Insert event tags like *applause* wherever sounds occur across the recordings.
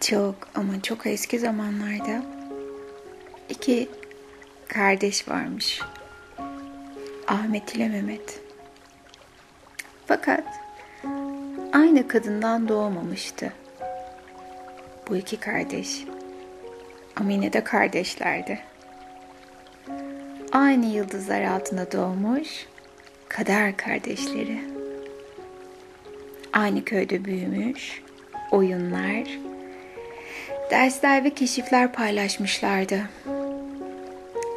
Çok ama çok eski zamanlarda iki kardeş varmış. Ahmet ile Mehmet. Fakat aynı kadından doğmamıştı. Bu iki kardeş. Ama yine de kardeşlerdi. Aynı yıldızlar altında doğmuş kader kardeşleri. Aynı köyde büyümüş, oyunlar, dersler ve keşifler paylaşmışlardı.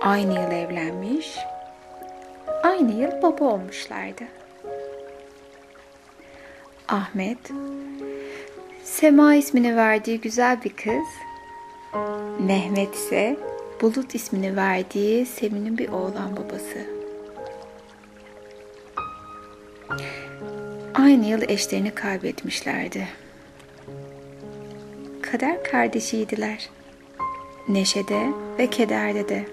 Aynı yıl evlenmiş, aynı yıl baba olmuşlardı. Ahmet, Sema ismini verdiği güzel bir kız, Mehmet ise Bulut ismini verdiği Semin'in bir oğlan babası. Aynı yıl eşlerini kaybetmişlerdi. Kader kardeşiydiler. Neşede ve kederde de.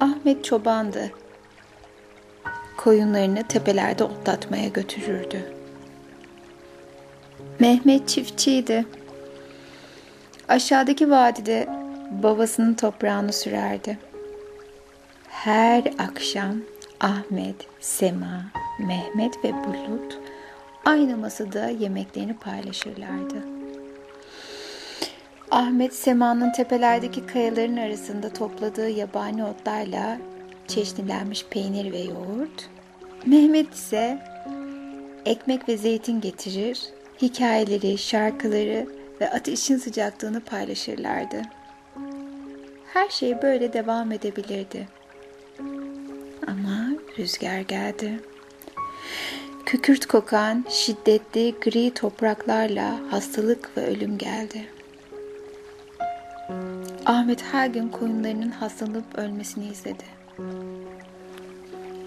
Ahmet çobandı. Koyunlarını tepelerde otlatmaya götürürdü. Mehmet çiftçiydi. Aşağıdaki vadide babasının toprağını sürerdi. Her akşam Ahmet, Sema, Mehmet ve Bulut aynı masada yemeklerini paylaşırlardı. Ahmet Sema'nın tepelerdeki kayaların arasında topladığı yabani otlarla çeşnilenmiş peynir ve yoğurt. Mehmet ise ekmek ve zeytin getirir, hikayeleri, şarkıları ve ateşin sıcaklığını paylaşırlardı. Her şey böyle devam edebilirdi. Ama rüzgar geldi. Kükürt kokan şiddetli gri topraklarla hastalık ve ölüm geldi. Ahmet her gün koyunlarının hastalanıp ölmesini izledi.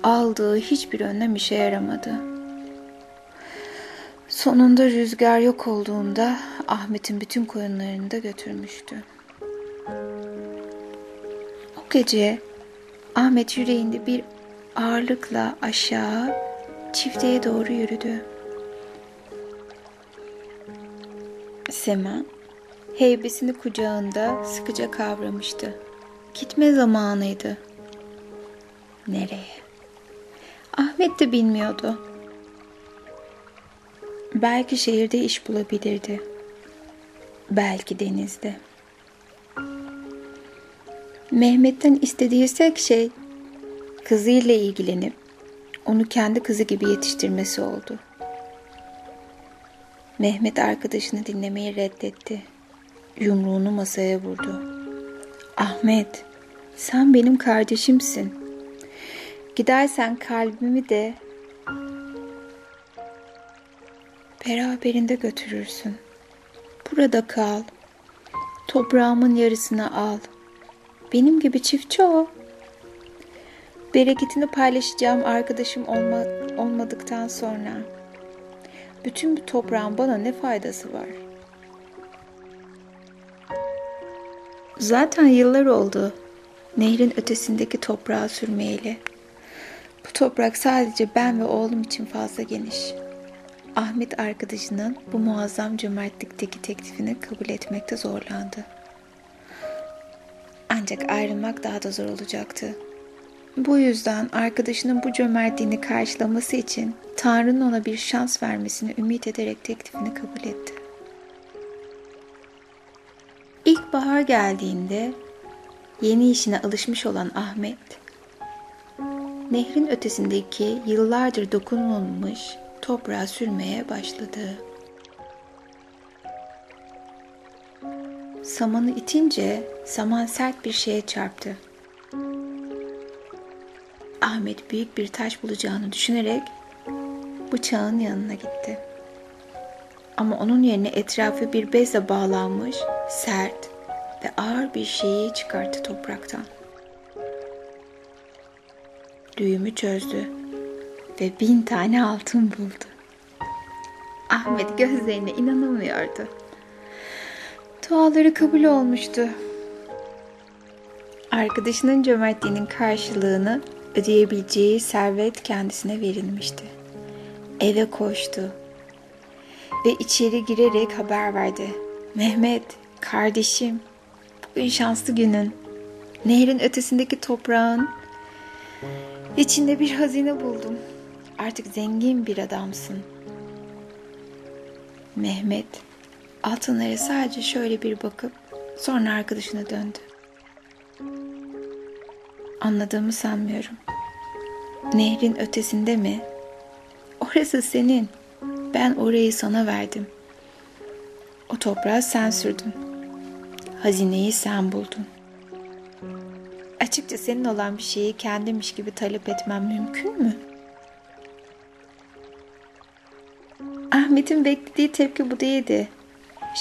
Aldığı hiçbir önlem işe yaramadı. Sonunda rüzgar yok olduğunda Ahmet'in bütün koyunlarını da götürmüştü. O gece Ahmet yüreğinde bir ağırlıkla aşağı çiftliğe doğru yürüdü. Sema heybesini kucağında sıkıca kavramıştı. Gitme zamanıydı. Nereye? Ahmet de bilmiyordu. Belki şehirde iş bulabilirdi. Belki denizde. Mehmet'ten istediği tek şey kızıyla ilgilenip onu kendi kızı gibi yetiştirmesi oldu. Mehmet arkadaşını dinlemeyi reddetti. Yumruğunu masaya vurdu. Ahmet, sen benim kardeşimsin. Gidersen kalbimi de beraberinde götürürsün. Burada kal. Toprağımın yarısını al. Benim gibi çiftçi ol. Bereketini paylaşacağım arkadaşım olma, olmadıktan sonra bütün bu toprağın bana ne faydası var? Zaten yıllar oldu nehrin ötesindeki toprağı sürmeyeli. Bu toprak sadece ben ve oğlum için fazla geniş. Ahmet arkadaşının bu muazzam cömertlikteki teklifini kabul etmekte zorlandı. Ancak ayrılmak daha da zor olacaktı. Bu yüzden arkadaşının bu cömertliğini karşılaması için Tanrı'nın ona bir şans vermesini ümit ederek teklifini kabul etti. İlk bahar geldiğinde yeni işine alışmış olan Ahmet, nehrin ötesindeki yıllardır dokunulmamış toprağa sürmeye başladı. Samanı itince saman sert bir şeye çarptı. Ahmet büyük bir taş bulacağını düşünerek bıçağın yanına gitti. Ama onun yerine etrafı bir bezle bağlanmış, sert ve ağır bir şeyi çıkarttı topraktan. Düğümü çözdü ve bin tane altın buldu. Ahmet gözlerine inanamıyordu. Duaları kabul olmuştu. Arkadaşının cömertliğinin karşılığını ödeyebileceği servet kendisine verilmişti. Eve koştu. ve içeri girerek haber verdi. Mehmet, kardeşim, bugün şanslı günün. Nehrin ötesindeki toprağın içinde bir hazine buldum. Artık zengin bir adamsın. Mehmet altınlara sadece şöyle bir bakıp sonra arkadaşına döndü. Anladığımı sanmıyorum. Nehrin ötesinde mi? Orası senin. Ben orayı sana verdim. O toprağı sen sürdün. Hazineyi sen buldun. Açıkça senin olan bir şeyi kendimmiş gibi talep etmem mümkün mü? Ahmet'in beklediği tepki bu değildi.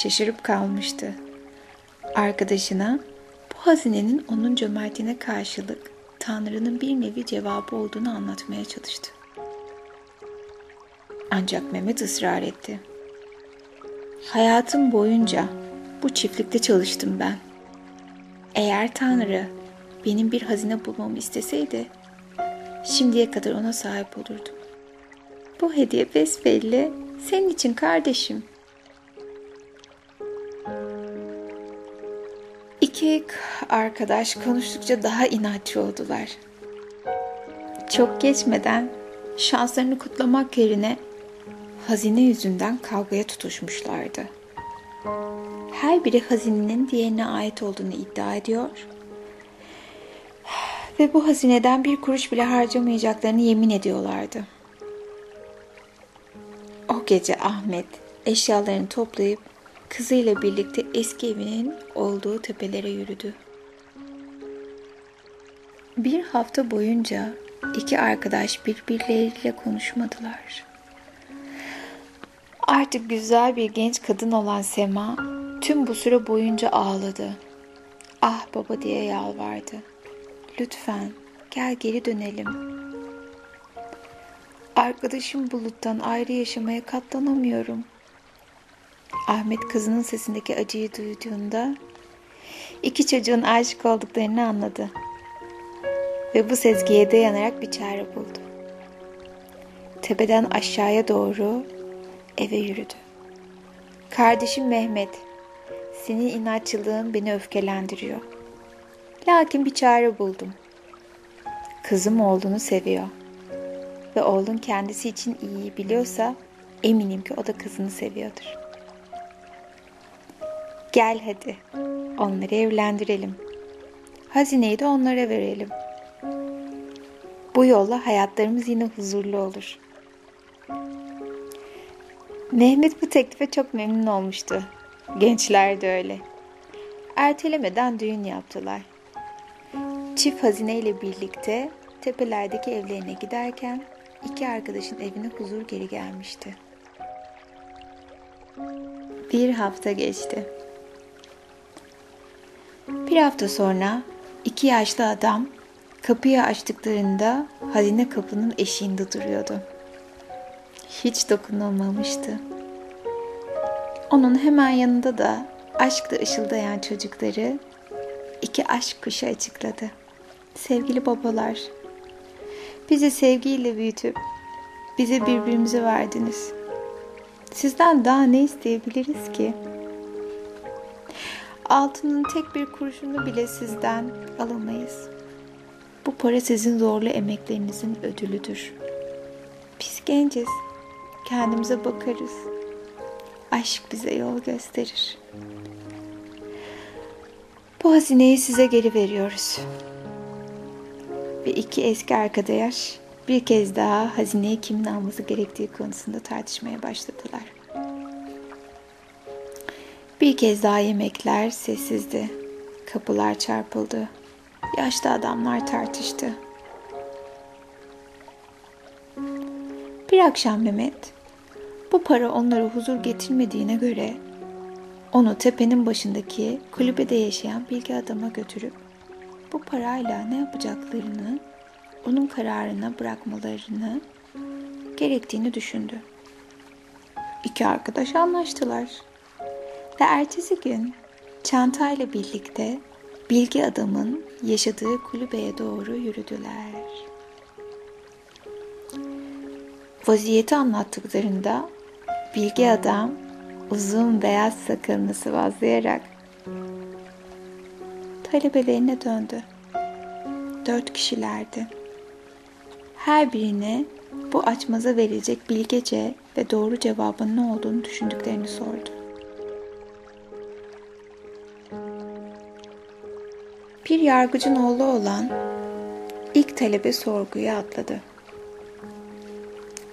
Şaşırıp kalmıştı. Arkadaşına bu hazinenin onun cömertliğine karşılık Tanrı'nın bir nevi cevabı olduğunu anlatmaya çalıştı. Ancak Mehmet ısrar etti. Hayatım boyunca bu çiftlikte çalıştım ben. Eğer Tanrı benim bir hazine bulmamı isteseydi, şimdiye kadar ona sahip olurdum. Bu hediye besbelli senin için kardeşim. İki arkadaş konuştukça daha inatçı oldular. Çok geçmeden şanslarını kutlamak yerine hazine yüzünden kavgaya tutuşmuşlardı. Her biri hazinenin diğerine ait olduğunu iddia ediyor ve bu hazineden bir kuruş bile harcamayacaklarını yemin ediyorlardı. O gece Ahmet eşyalarını toplayıp kızıyla birlikte eski evinin olduğu tepelere yürüdü. Bir hafta boyunca iki arkadaş birbirleriyle konuşmadılar. Artık güzel bir genç kadın olan Sema tüm bu süre boyunca ağladı. Ah baba diye yalvardı. Lütfen gel geri dönelim. Arkadaşım Bulut'tan ayrı yaşamaya katlanamıyorum. Ahmet kızının sesindeki acıyı duyduğunda iki çocuğun aşık olduklarını anladı. Ve bu sezgiye dayanarak bir çare buldu. Tepeden aşağıya doğru eve yürüdü. Kardeşim Mehmet, senin inatçılığın beni öfkelendiriyor. Lakin bir çare buldum. Kızım oğlunu seviyor. Ve oğlun kendisi için iyiyi biliyorsa eminim ki o da kızını seviyordur. Gel hadi, onları evlendirelim. Hazineyi de onlara verelim. Bu yolla hayatlarımız yine huzurlu olur. Mehmet bu teklife çok memnun olmuştu. Gençler de öyle. Ertelemeden düğün yaptılar. Çift hazineyle birlikte tepelerdeki evlerine giderken iki arkadaşın evine huzur geri gelmişti. Bir hafta geçti. Bir hafta sonra iki yaşlı adam kapıyı açtıklarında hazine kapının eşiğinde duruyordu. Hiç dokunulmamıştı. Onun hemen yanında da aşkla ışıldayan çocukları iki aşk kuşu açıkladı. Sevgili babalar, bizi sevgiyle büyütüp bize birbirimize verdiniz. Sizden daha ne isteyebiliriz ki? Altının tek bir kurşunu bile sizden alamayız. Bu para sizin zorlu emeklerinizin ödülüdür. Biz genciz. Kendimize bakarız. Aşk bize yol gösterir. Bu hazineyi size geri veriyoruz. Ve iki eski arkadaş bir kez daha hazineyi kimin alması gerektiği konusunda tartışmaya başladılar. Bir kez daha yemekler sessizdi. Kapılar çarpıldı. Yaşlı adamlar tartıştı. Bir akşam Mehmet, bu para onlara huzur getirmediğine göre onu tepenin başındaki kulübede yaşayan bilgi adama götürüp bu parayla ne yapacaklarını onun kararına bırakmalarını gerektiğini düşündü. İki arkadaş anlaştılar. Ve ertesi gün çantayla birlikte bilgi adamın yaşadığı kulübeye doğru yürüdüler. Vaziyeti anlattıklarında Bilgi adam uzun beyaz sakalını sıvazlayarak talebelerine döndü. Dört kişilerdi. Her birine bu açmaza verilecek bilgece ve doğru cevabın ne olduğunu düşündüklerini sordu. Bir yargıcın oğlu olan ilk talebe sorguya atladı.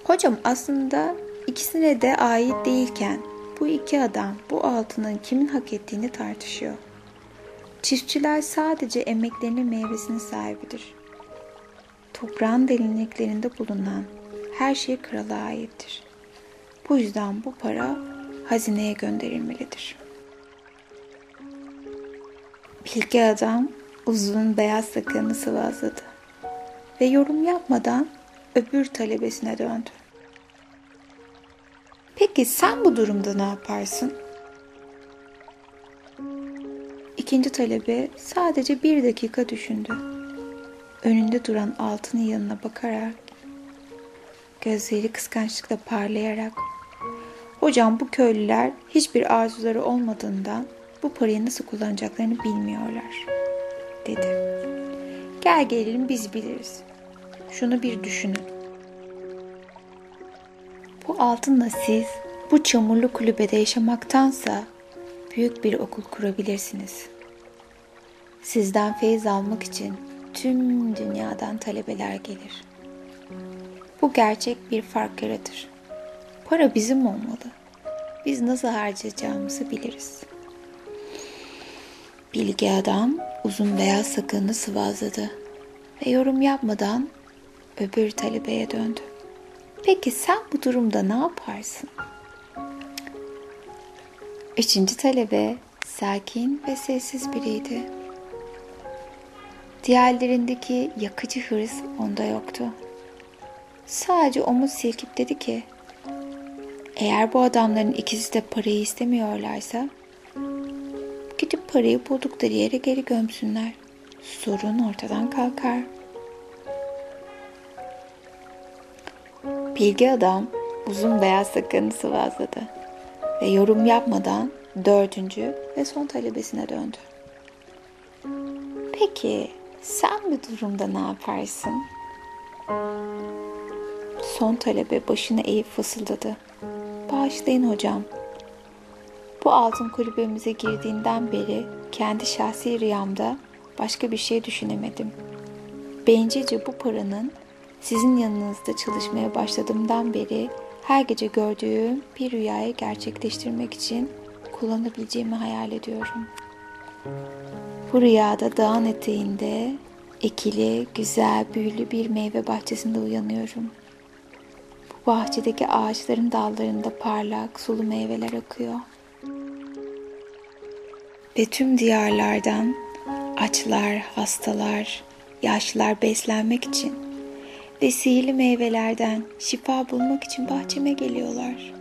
Hocam aslında ikisine de ait değilken bu iki adam bu altının kimin hak ettiğini tartışıyor. Çiftçiler sadece emeklerinin meyvesinin sahibidir. Toprağın derinliklerinde bulunan her şey krala aittir. Bu yüzden bu para hazineye gönderilmelidir. Bilge adam uzun beyaz sakalını sıvazladı ve yorum yapmadan öbür talebesine döndü. Peki sen bu durumda ne yaparsın? İkinci talebe sadece bir dakika düşündü. Önünde duran altının yanına bakarak, gözleri kıskançlıkla parlayarak, Hocam bu köylüler hiçbir arzuları olmadığından bu parayı nasıl kullanacaklarını bilmiyorlar, dedi. Gel gelelim biz biliriz. Şunu bir düşünün. Bu altınla siz bu çamurlu kulübede yaşamaktansa büyük bir okul kurabilirsiniz. Sizden feyiz almak için tüm dünyadan talebeler gelir. Bu gerçek bir fark yaratır. Para bizim olmalı. Biz nasıl harcayacağımızı biliriz. Bilgi adam uzun beyaz sakalını sıvazladı ve yorum yapmadan öbür talebeye döndü. Peki sen bu durumda ne yaparsın? Üçüncü talebe sakin ve sessiz biriydi. Diğerlerindeki yakıcı hırs onda yoktu. Sadece omuz silkip dedi ki, eğer bu adamların ikisi de parayı istemiyorlarsa, parayı buldukları yere geri gömsünler. Sorun ortadan kalkar. Bilgi adam uzun beyaz sakalını sıvazladı ve yorum yapmadan dördüncü ve son talebesine döndü. Peki sen bu durumda ne yaparsın? Son talebe başını eğip fısıldadı. Bağışlayın hocam. Bu altın kulübemize girdiğinden beri kendi şahsi rüyamda başka bir şey düşünemedim. Bencilce bu paranın sizin yanınızda çalışmaya başladığımdan beri her gece gördüğüm bir rüyayı gerçekleştirmek için kullanabileceğimi hayal ediyorum. Bu rüyada dağın eteğinde ekili, güzel, büyülü bir meyve bahçesinde uyanıyorum. Bu bahçedeki ağaçların dallarında parlak, sulu meyveler akıyor. Ve tüm diyarlardan açlar, hastalar, yaşlılar beslenmek için ve sihirli meyvelerden şifa bulmak için bahçeme geliyorlar.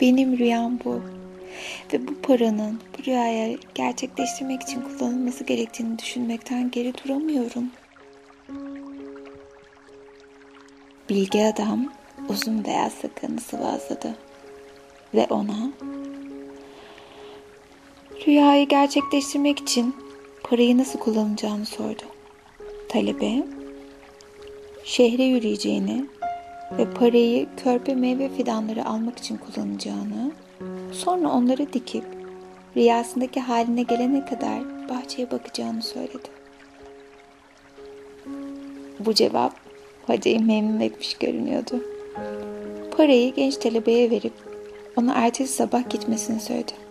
Benim rüyam bu ve bu paranın bu rüyayı gerçekleştirmek için kullanılması gerektiğini düşünmekten geri duramıyorum. Bilge adam uzun beyaz sakalını sıvazladı ve ona rüyayı gerçekleştirmek için parayı nasıl kullanacağını sordu. Talebe şehre yürüyeceğini ve parayı körpe meyve fidanları almak için kullanacağını, sonra onları dikip rüyasındaki haline gelene kadar bahçeye bakacağını söyledi. Bu cevap hocayı memnun etmiş görünüyordu. Parayı genç talebeye verip ona ertesi sabah gitmesini söyledi.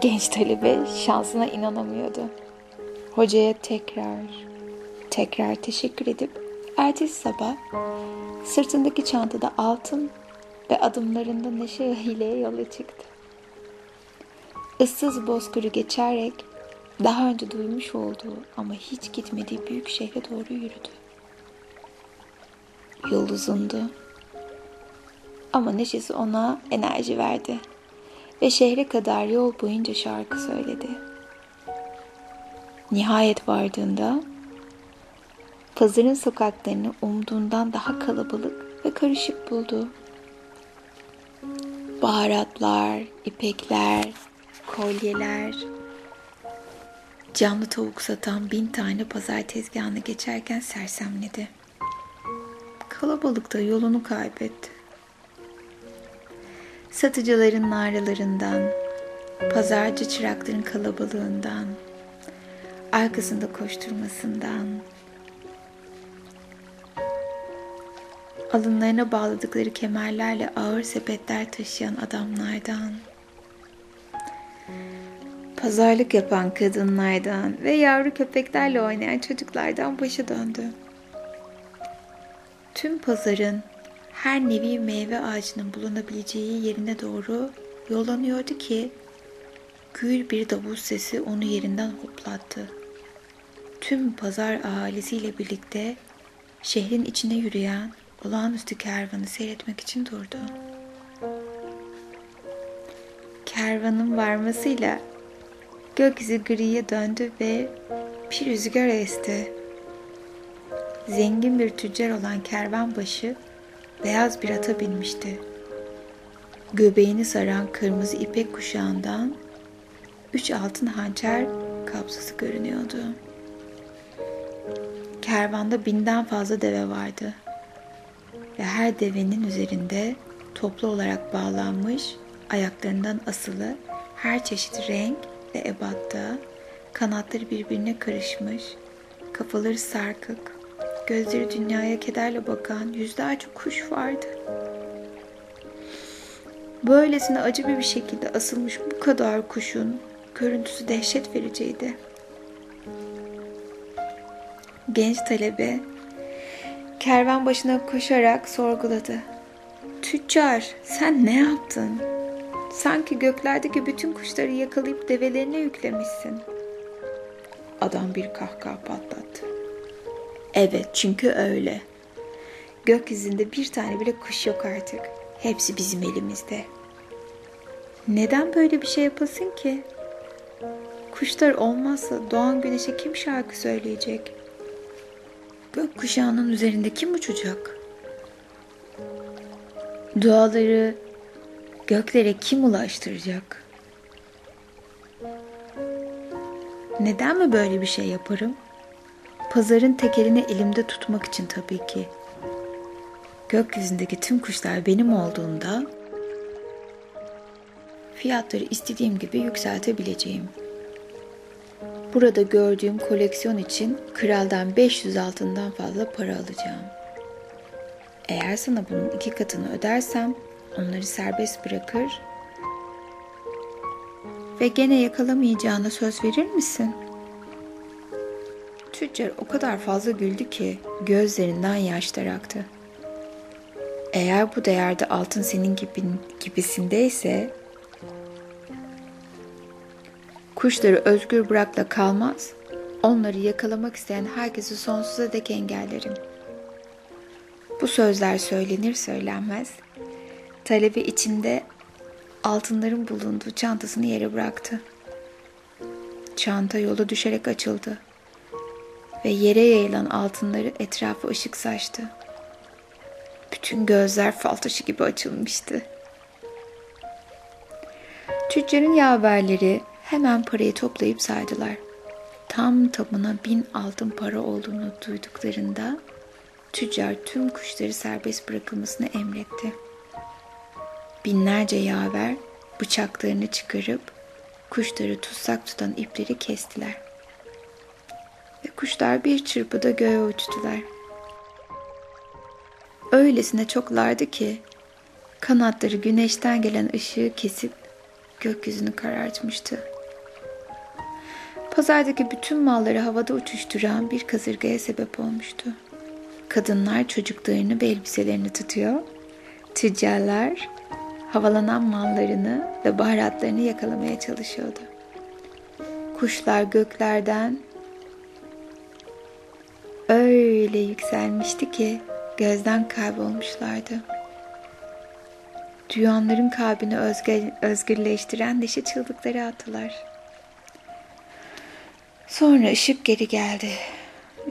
Genç talebe şansına inanamıyordu. Hocaya tekrar, tekrar teşekkür edip ertesi sabah sırtındaki çantada altın ve adımlarında neşe ile yola çıktı. Issız bozkırı geçerek daha önce duymuş olduğu ama hiç gitmediği büyük şehre doğru yürüdü. Yol uzundu. Ama neşesi ona enerji verdi ve şehre kadar yol boyunca şarkı söyledi. Nihayet vardığında pazarın sokaklarını umduğundan daha kalabalık ve karışık buldu. Baharatlar, ipekler, kolyeler, Canlı tavuk satan bin tane pazar tezgahını geçerken sersemledi. Kalabalıkta yolunu kaybetti. Satıcıların naralarından, pazarcı çırakların kalabalığından, arkasında koşturmasından, alınlarına bağladıkları kemerlerle ağır sepetler taşıyan adamlardan, pazarlık yapan kadınlardan ve yavru köpeklerle oynayan çocuklardan başı döndü. Tüm pazarın her nevi meyve ağacının bulunabileceği yerine doğru yollanıyordu ki gür bir davul sesi onu yerinden hoplattı. Tüm pazar ahalisiyle birlikte şehrin içine yürüyen olağanüstü kervanı seyretmek için durdu. Kervanın varmasıyla Gökyüzü griye döndü ve bir rüzgar esti. Zengin bir tüccar olan kervanbaşı beyaz bir ata binmişti. Göbeğini saran kırmızı ipek kuşağından üç altın hançer kabzası görünüyordu. Kervanda binden fazla deve vardı ve her devenin üzerinde toplu olarak bağlanmış ayaklarından asılı her çeşit renk ve ebatta, kanatları birbirine karışmış, kafaları sarkık, gözleri dünyaya kederle bakan yüzlerce kuş vardı. Böylesine acı bir şekilde asılmış bu kadar kuşun görüntüsü dehşet vericiydi. Genç talebe kervan başına koşarak sorguladı. Tüccar sen ne yaptın? Sanki göklerdeki bütün kuşları yakalayıp develerine yüklemişsin. Adam bir kahkaha patlattı. Evet çünkü öyle. Gökyüzünde bir tane bile kuş yok artık. Hepsi bizim elimizde. Neden böyle bir şey yapasın ki? Kuşlar olmazsa doğan güneşe kim şarkı söyleyecek? Gök kuşağının üzerinde kim uçacak? Duaları göklere kim ulaştıracak? Neden mi böyle bir şey yaparım? Pazarın tekerini elimde tutmak için tabii ki. Gökyüzündeki tüm kuşlar benim olduğunda fiyatları istediğim gibi yükseltebileceğim. Burada gördüğüm koleksiyon için kraldan 500 altından fazla para alacağım. Eğer sana bunun iki katını ödersem onları serbest bırakır ve gene yakalamayacağına söz verir misin? Tüccar o kadar fazla güldü ki gözlerinden yaşlar aktı. Eğer bu değerde altın senin gibi, gibisindeyse kuşları özgür bırakla kalmaz, onları yakalamak isteyen herkesi sonsuza dek engellerim. Bu sözler söylenir söylenmez Talebe içinde altınların bulunduğu çantasını yere bıraktı. Çanta yola düşerek açıldı ve yere yayılan altınları etrafa ışık saçtı. Bütün gözler fal taşı gibi açılmıştı. Tüccarın yaverleri hemen parayı toplayıp saydılar. Tam tamına bin altın para olduğunu duyduklarında tüccar tüm kuşları serbest bırakılmasını emretti. Binlerce yaver bıçaklarını çıkarıp kuşları tutsak tutan ipleri kestiler. Ve kuşlar bir çırpıda göğe uçtular. Öylesine çoklardı ki kanatları güneşten gelen ışığı kesip gökyüzünü karartmıştı. Pazardaki bütün malları havada uçuşturan bir kasırgaya sebep olmuştu. Kadınlar çocuklarını ve elbiselerini tutuyor, tüccarlar havalanan mallarını ve baharatlarını yakalamaya çalışıyordu. Kuşlar göklerden öyle yükselmişti ki gözden kaybolmuşlardı. Duyanların kalbini özgür, özgürleştiren neşe çığlıkları attılar. Sonra ışık geri geldi.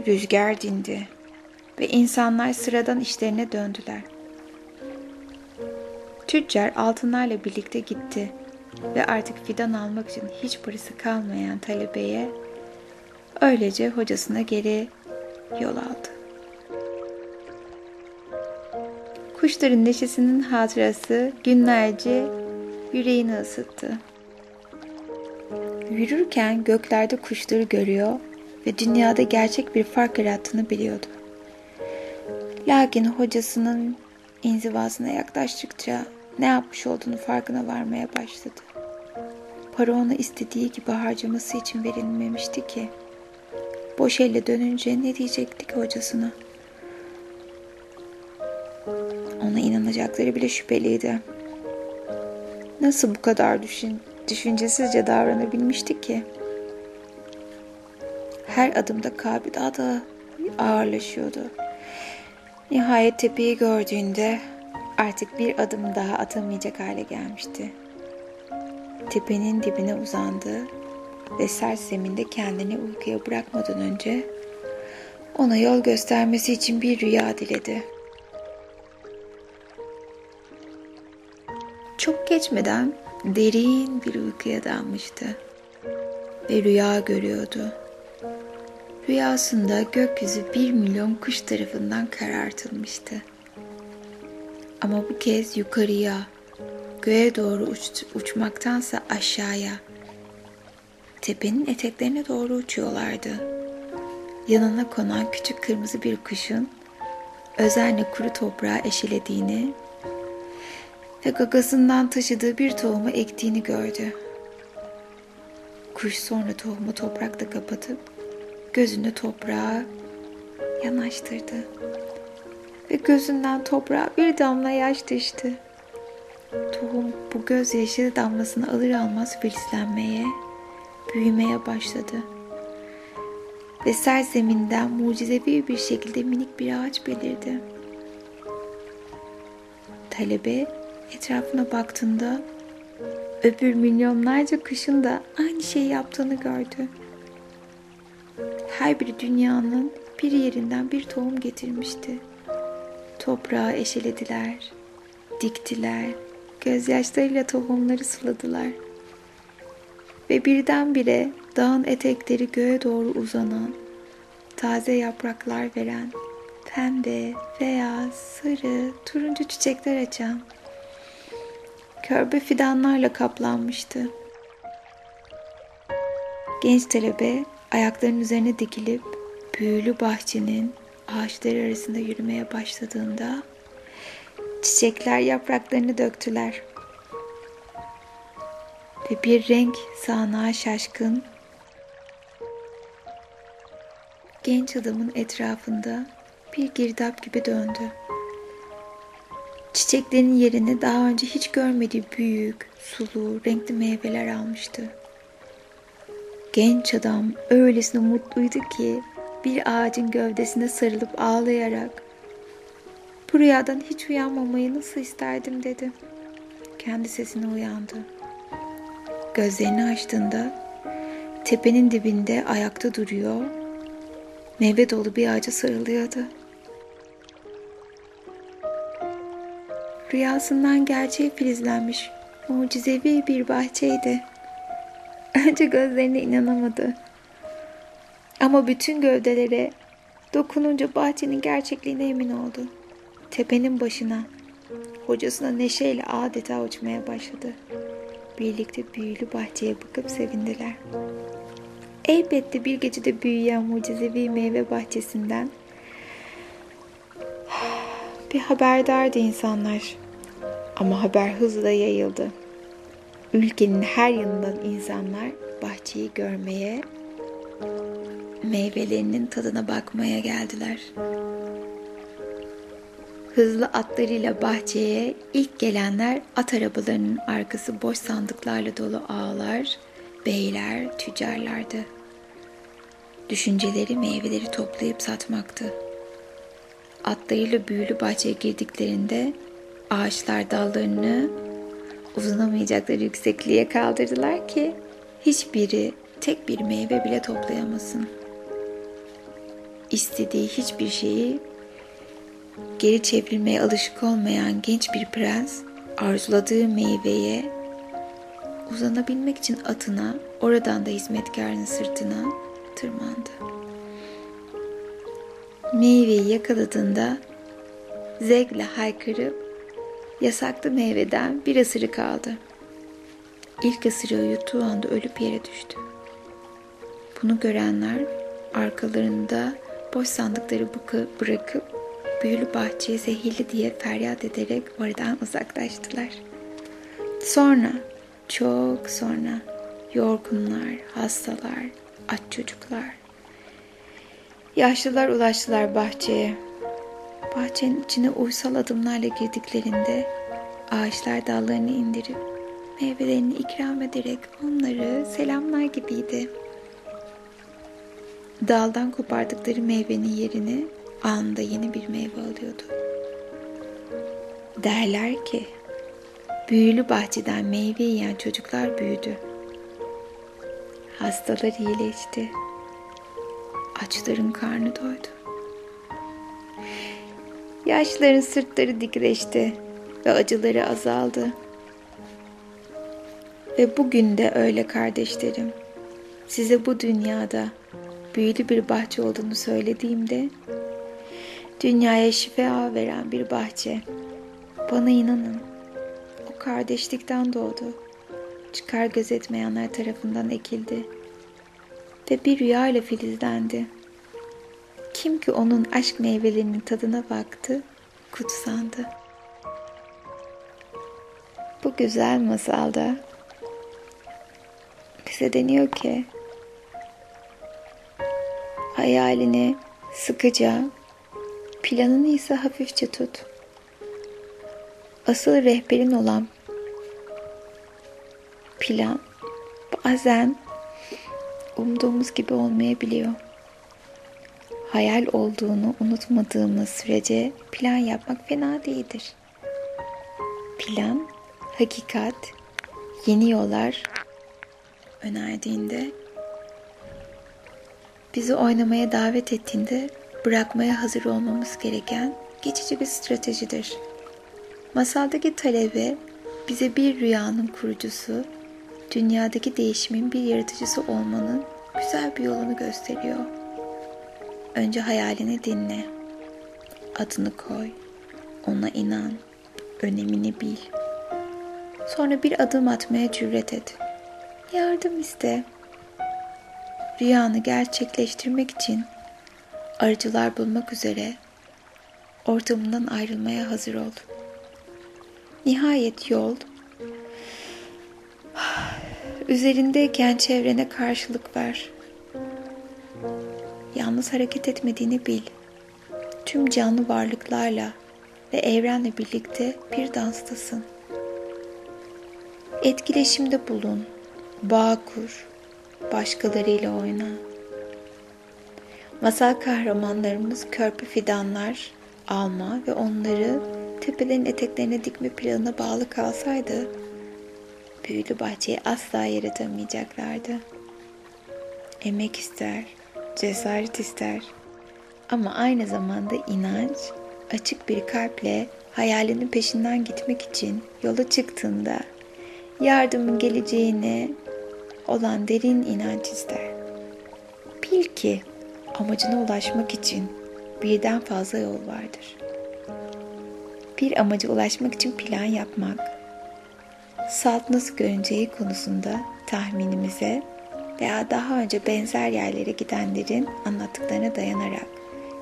Rüzgar dindi ve insanlar sıradan işlerine döndüler. Tüccar altınlarla birlikte gitti ve artık fidan almak için hiç parası kalmayan talebeye öylece hocasına geri yol aldı. Kuşların neşesinin hatırası günlerce yüreğini ısıttı. Yürürken göklerde kuşları görüyor ve dünyada gerçek bir fark yarattığını biliyordu. Lakin hocasının inzivasına yaklaştıkça ne yapmış olduğunu farkına varmaya başladı. Para ona istediği gibi harcaması için verilmemişti ki. Boş elle dönünce ne diyecekti ki hocasına? Ona inanacakları bile şüpheliydi. Nasıl bu kadar düşün, düşüncesizce davranabilmişti ki? Her adımda kalbi daha da ağırlaşıyordu. Nihayet tepeyi gördüğünde artık bir adım daha atamayacak hale gelmişti. Tepenin dibine uzandı ve sert zeminde kendini uykuya bırakmadan önce ona yol göstermesi için bir rüya diledi. Çok geçmeden derin bir uykuya dalmıştı ve rüya görüyordu. Rüyasında gökyüzü bir milyon kuş tarafından karartılmıştı. Ama bu kez yukarıya, göğe doğru uç, uçmaktansa aşağıya, tepenin eteklerine doğru uçuyorlardı. Yanına konan küçük kırmızı bir kuşun özenle kuru toprağı eşelediğini ve gagasından taşıdığı bir tohumu ektiğini gördü. Kuş sonra tohumu toprakta kapatıp gözünü toprağa yanaştırdı. Ve gözünden toprağa bir damla yaş düştü. Tohum bu gözyaşı damlasını alır almaz filizlenmeye, büyümeye başladı. Ve sert zeminden mucizevi bir şekilde minik bir ağaç belirdi. Talebe etrafına baktığında öbür milyonlarca kuşun da aynı şeyi yaptığını gördü. Her biri dünyanın bir yerinden bir tohum getirmişti. Toprağı eşelediler, diktiler, gözyaşlarıyla tohumları suladılar. Ve birdenbire dağın etekleri göğe doğru uzanan, taze yapraklar veren, pembe, beyaz, sarı, turuncu çiçekler açan, körbe fidanlarla kaplanmıştı. Genç talebe ayaklarının üzerine dikilip büyülü bahçenin ağaçları arasında yürümeye başladığında çiçekler yapraklarını döktüler. Ve bir renk sahnağa şaşkın genç adamın etrafında bir girdap gibi döndü. Çiçeklerin yerine daha önce hiç görmediği büyük, sulu, renkli meyveler almıştı. Genç adam öylesine mutluydu ki bir ağacın gövdesine sarılıp ağlayarak bu rüyadan hiç uyanmamayı nasıl isterdim dedi. Kendi sesine uyandı. Gözlerini açtığında tepenin dibinde ayakta duruyor, meyve dolu bir ağaca sarılıyordu. Rüyasından gerçeğe filizlenmiş mucizevi bir bahçeydi. Önce gözlerine inanamadı. Ama bütün gövdelere dokununca bahçenin gerçekliğine emin oldu. Tepenin başına, hocasına neşeyle adeta uçmaya başladı. Birlikte büyülü bahçeye bakıp sevindiler. Elbette bir gecede büyüyen mucizevi meyve bahçesinden *sighs* bir haberdardı insanlar. Ama haber hızla yayıldı. Ülkenin her yanından insanlar bahçeyi görmeye, meyvelerinin tadına bakmaya geldiler. Hızlı atlarıyla bahçeye ilk gelenler at arabalarının arkası boş sandıklarla dolu ağlar, beyler, tüccarlardı. Düşünceleri meyveleri toplayıp satmaktı. Atlarıyla büyülü bahçeye girdiklerinde ağaçlar dallarını uzanamayacakları yüksekliğe kaldırdılar ki hiçbiri tek bir meyve bile toplayamasın. İstediği hiçbir şeyi geri çevrilmeye alışık olmayan genç bir prens arzuladığı meyveye uzanabilmek için atına, oradan da hizmetkarın sırtına tırmandı. Meyveyi yakaladığında zevkle haykırıp yasaklı meyveden bir ısırık aldı. İlk ısırığı yuttuğu anda ölüp yere düştü. Bunu görenler arkalarında boş sandıkları bırakıp büyülü bahçeye zehirli diye feryat ederek oradan uzaklaştılar. Sonra, çok sonra yorgunlar, hastalar, aç çocuklar, yaşlılar ulaştılar bahçeye. Bahçenin içine uysal adımlarla girdiklerinde ağaçlar dallarını indirip meyvelerini ikram ederek onları selamlar gibiydi. Daldan kopardıkları meyvenin yerini anında yeni bir meyve alıyordu. Derler ki büyülü bahçeden meyve yiyen çocuklar büyüdü. Hastalar iyileşti. Açların karnı doydu. Yaşlıların sırtları dikleşti ve acıları azaldı. Ve bugün de öyle kardeşlerim. Size bu dünyada büyülü bir bahçe olduğunu söylediğimde dünyaya şifa veren bir bahçe. Bana inanın. O kardeşlikten doğdu. Çıkar gözetmeyenler tarafından ekildi. Ve bir rüya ile filizlendi. Kim ki onun aşk meyvelerinin tadına baktı, kutsandı. Bu güzel masalda bize deniyor ki hayalini sıkıca, planını ise hafifçe tut. Asıl rehberin olan plan bazen umduğumuz gibi olmayabiliyor hayal olduğunu unutmadığımız sürece plan yapmak fena değildir. Plan, hakikat, yeni yollar önerdiğinde, bizi oynamaya davet ettiğinde bırakmaya hazır olmamız gereken geçici bir stratejidir. Masaldaki talebe bize bir rüyanın kurucusu, dünyadaki değişimin bir yaratıcısı olmanın güzel bir yolunu gösteriyor. Önce hayalini dinle. Adını koy. Ona inan. Önemini bil. Sonra bir adım atmaya cüret et. Yardım iste. Rüyanı gerçekleştirmek için arıcılar bulmak üzere ortamından ayrılmaya hazır ol. Nihayet yol üzerindeyken çevrene karşılık ver yalnız hareket etmediğini bil. Tüm canlı varlıklarla ve evrenle birlikte bir danstasın. Etkileşimde bulun, bağ kur, başkalarıyla oyna. Masal kahramanlarımız körpü fidanlar alma ve onları tepelerin eteklerine dikme planına bağlı kalsaydı, büyülü bahçeyi asla yaratamayacaklardı. Emek ister, cesaret ister. Ama aynı zamanda inanç, açık bir kalple hayalinin peşinden gitmek için yola çıktığında yardımın geleceğine olan derin inanç ister. Bil ki amacına ulaşmak için birden fazla yol vardır. Bir amaca ulaşmak için plan yapmak, saat nasıl görüneceği konusunda tahminimize veya daha önce benzer yerlere gidenlerin anlattıklarına dayanarak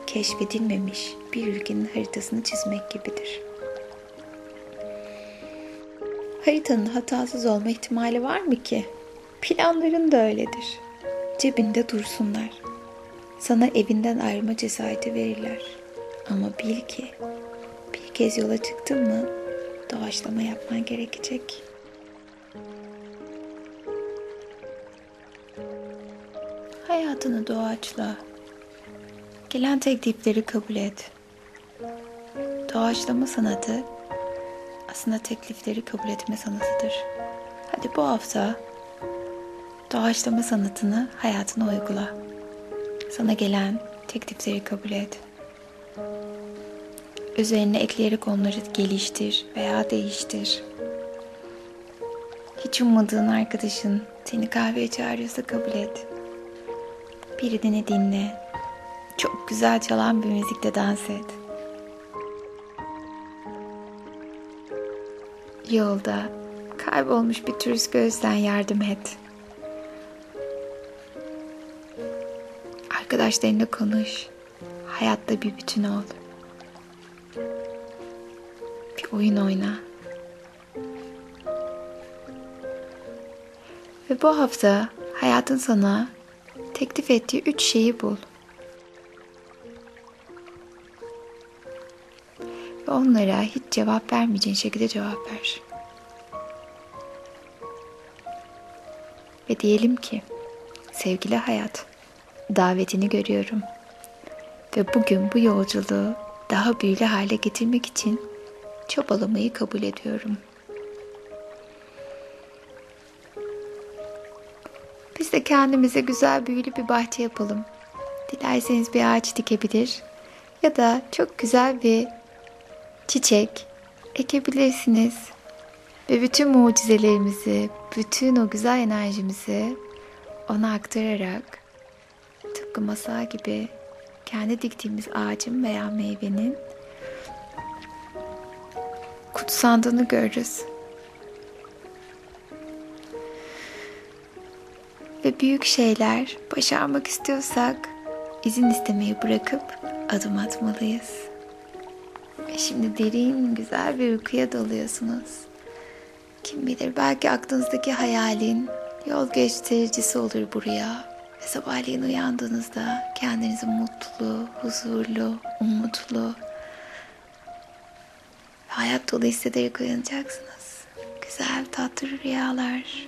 keşfedilmemiş bir ülkenin haritasını çizmek gibidir. Haritanın hatasız olma ihtimali var mı ki? Planların da öyledir. Cebinde dursunlar. Sana evinden ayrılma cesareti verirler. Ama bil ki bir kez yola çıktın mı doğaçlama yapman gerekecek.'' Hayatını doğaçla. Gelen teklifleri kabul et. Doğaçlama sanatı aslında teklifleri kabul etme sanatıdır. Hadi bu hafta doğaçlama sanatını hayatına uygula. Sana gelen teklifleri kabul et. Üzerine ekleyerek onları geliştir veya değiştir. Hiç ummadığın arkadaşın seni kahveye çağırıyorsa kabul et. Birini dinle. Çok güzel çalan bir müzikte dans et. Yolda kaybolmuş bir turist gözden yardım et. Arkadaşlarınla konuş. Hayatta bir bütün ol. Bir oyun oyna. Ve bu hafta hayatın sana teklif ettiği üç şeyi bul. Ve onlara hiç cevap vermeyeceğin şekilde cevap ver. Ve diyelim ki sevgili hayat davetini görüyorum. Ve bugün bu yolculuğu daha büyülü hale getirmek için çabalamayı kabul ediyorum. Biz de kendimize güzel büyülü bir bahçe yapalım. Dilerseniz bir ağaç dikebilir ya da çok güzel bir çiçek ekebilirsiniz. Ve bütün mucizelerimizi, bütün o güzel enerjimizi ona aktararak tıpkı masal gibi kendi diktiğimiz ağacın veya meyvenin kutsandığını görürüz. Ve büyük şeyler başarmak istiyorsak izin istemeyi bırakıp adım atmalıyız. Şimdi derin güzel bir uykuya dalıyorsunuz. Kim bilir belki aklınızdaki hayalin yol göstericisi olur buraya. Ve sabahleyin uyandığınızda kendinizi mutlu, huzurlu, umutlu ve hayat dolu hissederek uyanacaksınız. Güzel tatlı rüyalar.